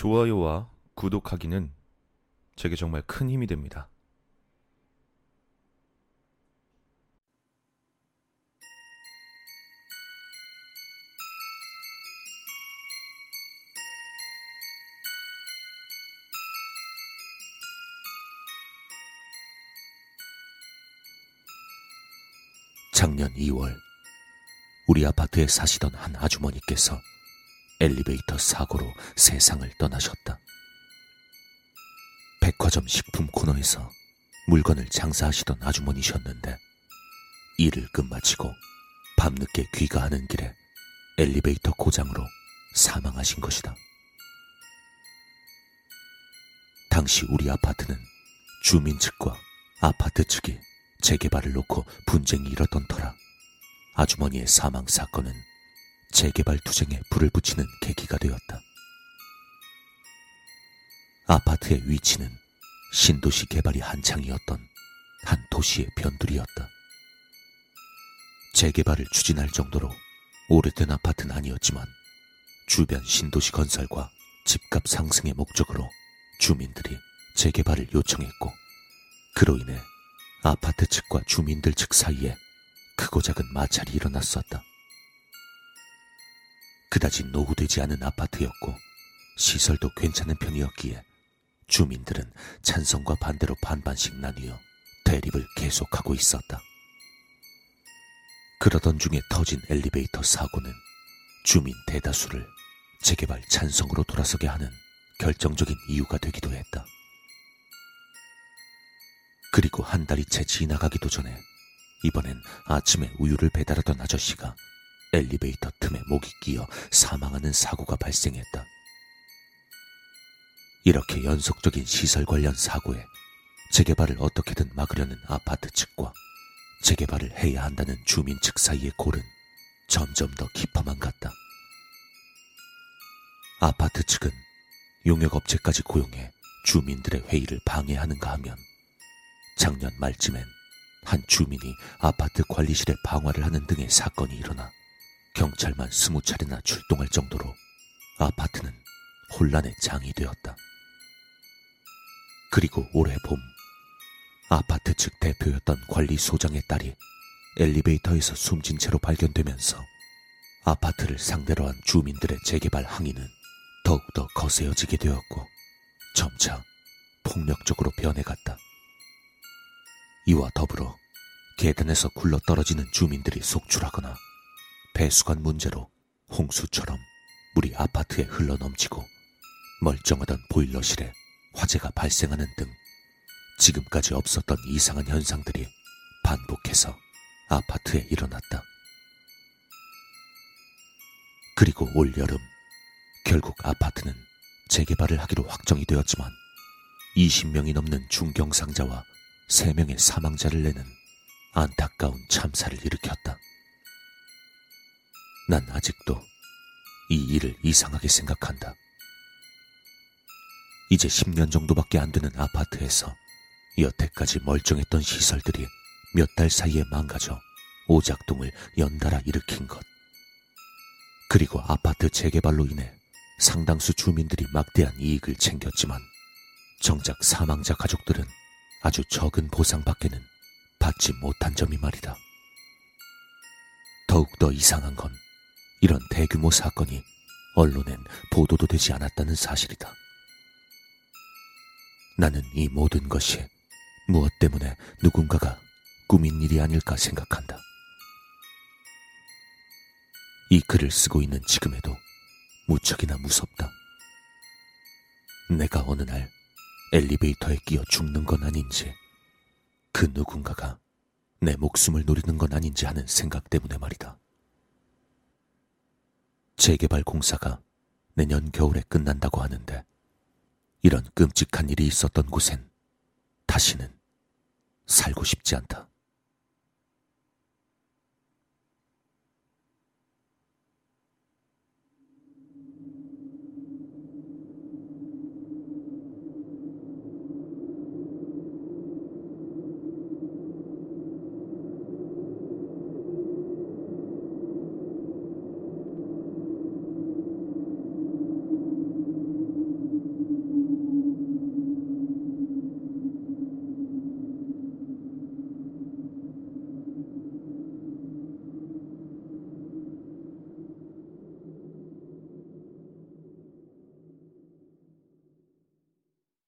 좋아요와 구독하기는 제게 정말 큰 힘이 됩니다. 작년 2월 우리 아파트에 사시던 한 아주머니께서 엘리베이터 사고로 세상을 떠나셨다. 백화점 식품 코너에서 물건을 장사하시던 아주머니셨는데 일을 끝마치고 밤늦게 귀가하는 길에 엘리베이터 고장으로 사망하신 것이다. 당시 우리 아파트는 주민 측과 아파트 측이 재개발을 놓고 분쟁이 일었던 터라 아주머니의 사망 사건은 재개발 투쟁에 불을 붙이는 계기가 되었다. 아파트의 위치는 신도시 개발이 한창이었던 한 도시의 변두리였다. 재개발을 추진할 정도로 오래된 아파트는 아니었지만 주변 신도시 건설과 집값 상승의 목적으로 주민들이 재개발을 요청했고 그로 인해 아파트 측과 주민들 측 사이에 크고 작은 마찰이 일어났었다. 그다지 노후되지 않은 아파트였고 시설도 괜찮은 편이었기에 주민들은 찬성과 반대로 반반씩 나뉘어 대립을 계속하고 있었다. 그러던 중에 터진 엘리베이터 사고는 주민 대다수를 재개발 찬성으로 돌아서게 하는 결정적인 이유가 되기도 했다. 그리고 한 달이 채 지나가기도 전에 이번엔 아침에 우유를 배달하던 아저씨가 엘리베이터 틈에 목이 끼어 사망하는 사고가 발생했다. 이렇게 연속적인 시설 관련 사고에 재개발을 어떻게든 막으려는 아파트 측과 재개발을 해야 한다는 주민 측 사이의 골은 점점 더 깊어만 갔다. 아파트 측은 용역업체까지 고용해 주민들의 회의를 방해하는가 하면 작년 말쯤엔 한 주민이 아파트 관리실에 방화를 하는 등의 사건이 일어나 경찰만 스무 차례나 출동할 정도로 아파트는 혼란의 장이 되었다. 그리고 올해 봄 아파트 측 대표였던 관리소장의 딸이 엘리베이터에서 숨진 채로 발견되면서 아파트를 상대로 한 주민들의 재개발 항의는 더욱더 거세어지게 되었고 점차 폭력적으로 변해갔다. 이와 더불어 계단에서 굴러 떨어지는 주민들이 속출하거나 배수관 문제로 홍수처럼 물이 아파트에 흘러 넘치고 멀쩡하던 보일러실에 화재가 발생하는 등 지금까지 없었던 이상한 현상들이 반복해서 아파트에 일어났다. 그리고 올 여름 결국 아파트는 재개발을 하기로 확정이 되었지만 20명이 넘는 중경상자와 3명의 사망자를 내는 안타까운 참사를 일으켰다. 난 아직도 이 일을 이상하게 생각한다. 이제 10년 정도밖에 안 되는 아파트에서 여태까지 멀쩡했던 시설들이 몇 달 사이에 망가져 오작동을 연달아 일으킨 것. 그리고 아파트 재개발로 인해 상당수 주민들이 막대한 이익을 챙겼지만 정작 사망자 가족들은 아주 적은 보상밖에는 받지 못한 점이 말이다. 더욱더 이상한 건 이런 대규모 사건이 언론엔 보도도 되지 않았다는 사실이다. 나는 이 모든 것이 무엇 때문에 누군가가 꾸민 일이 아닐까 생각한다. 이 글을 쓰고 있는 지금에도 무척이나 무섭다. 내가 어느 날 엘리베이터에 끼어 죽는 건 아닌지, 그 누군가가 내 목숨을 노리는 건 아닌지 하는 생각 때문에 말이다. 재개발 공사가 내년 겨울에 끝난다고 하는데, 이런 끔찍한 일이 있었던 곳엔 다시는 살고 싶지 않다.